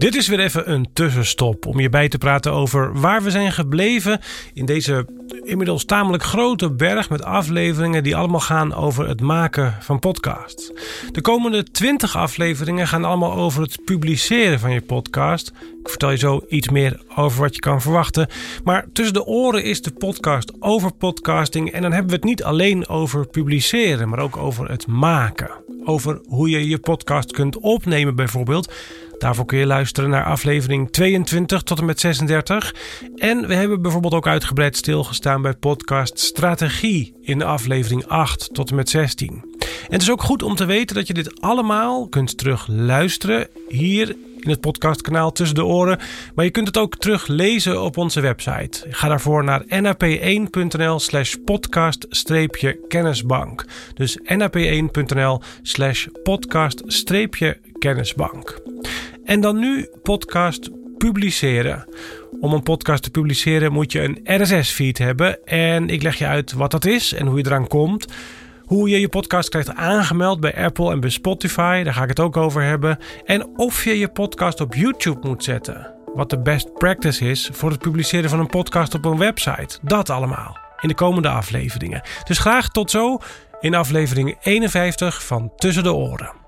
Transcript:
Dit is weer even een tussenstop om je bij te praten over waar we zijn gebleven in deze inmiddels tamelijk grote berg met afleveringen die allemaal gaan over het maken van podcasts. De komende 20 afleveringen gaan allemaal over het publiceren van je podcast. Ik vertel je zo iets meer over wat je kan verwachten. Maar tussen de oren is de podcast over podcasting en dan hebben we het niet alleen over publiceren, maar ook over het maken. Over hoe je je podcast kunt opnemen bijvoorbeeld. Daarvoor kun je luisteren naar aflevering 22 tot en met 36. En we hebben bijvoorbeeld ook uitgebreid stilgestaan bij podcast Strategie in aflevering 8 tot en met 16. En het is ook goed om te weten dat je dit allemaal kunt terugluisteren hier in het podcastkanaal Tussen de Oren. Maar je kunt het ook teruglezen op onze website. Ga daarvoor naar nap1.nl slash podcast-kennisbank. Dus nap1.nl slash podcast-kennisbank. En dan nu podcast publiceren. Om een podcast te publiceren moet je een RSS-feed hebben. En ik leg je uit wat dat is en hoe je eraan komt. Hoe je je podcast krijgt aangemeld bij Apple en bij Spotify, daar ga ik het ook over hebben. En of je je podcast op YouTube moet zetten. Wat de best practice is voor het publiceren van een podcast op een website. Dat allemaal in de komende afleveringen. Dus graag tot zo in aflevering 51 van Tussen de Oren.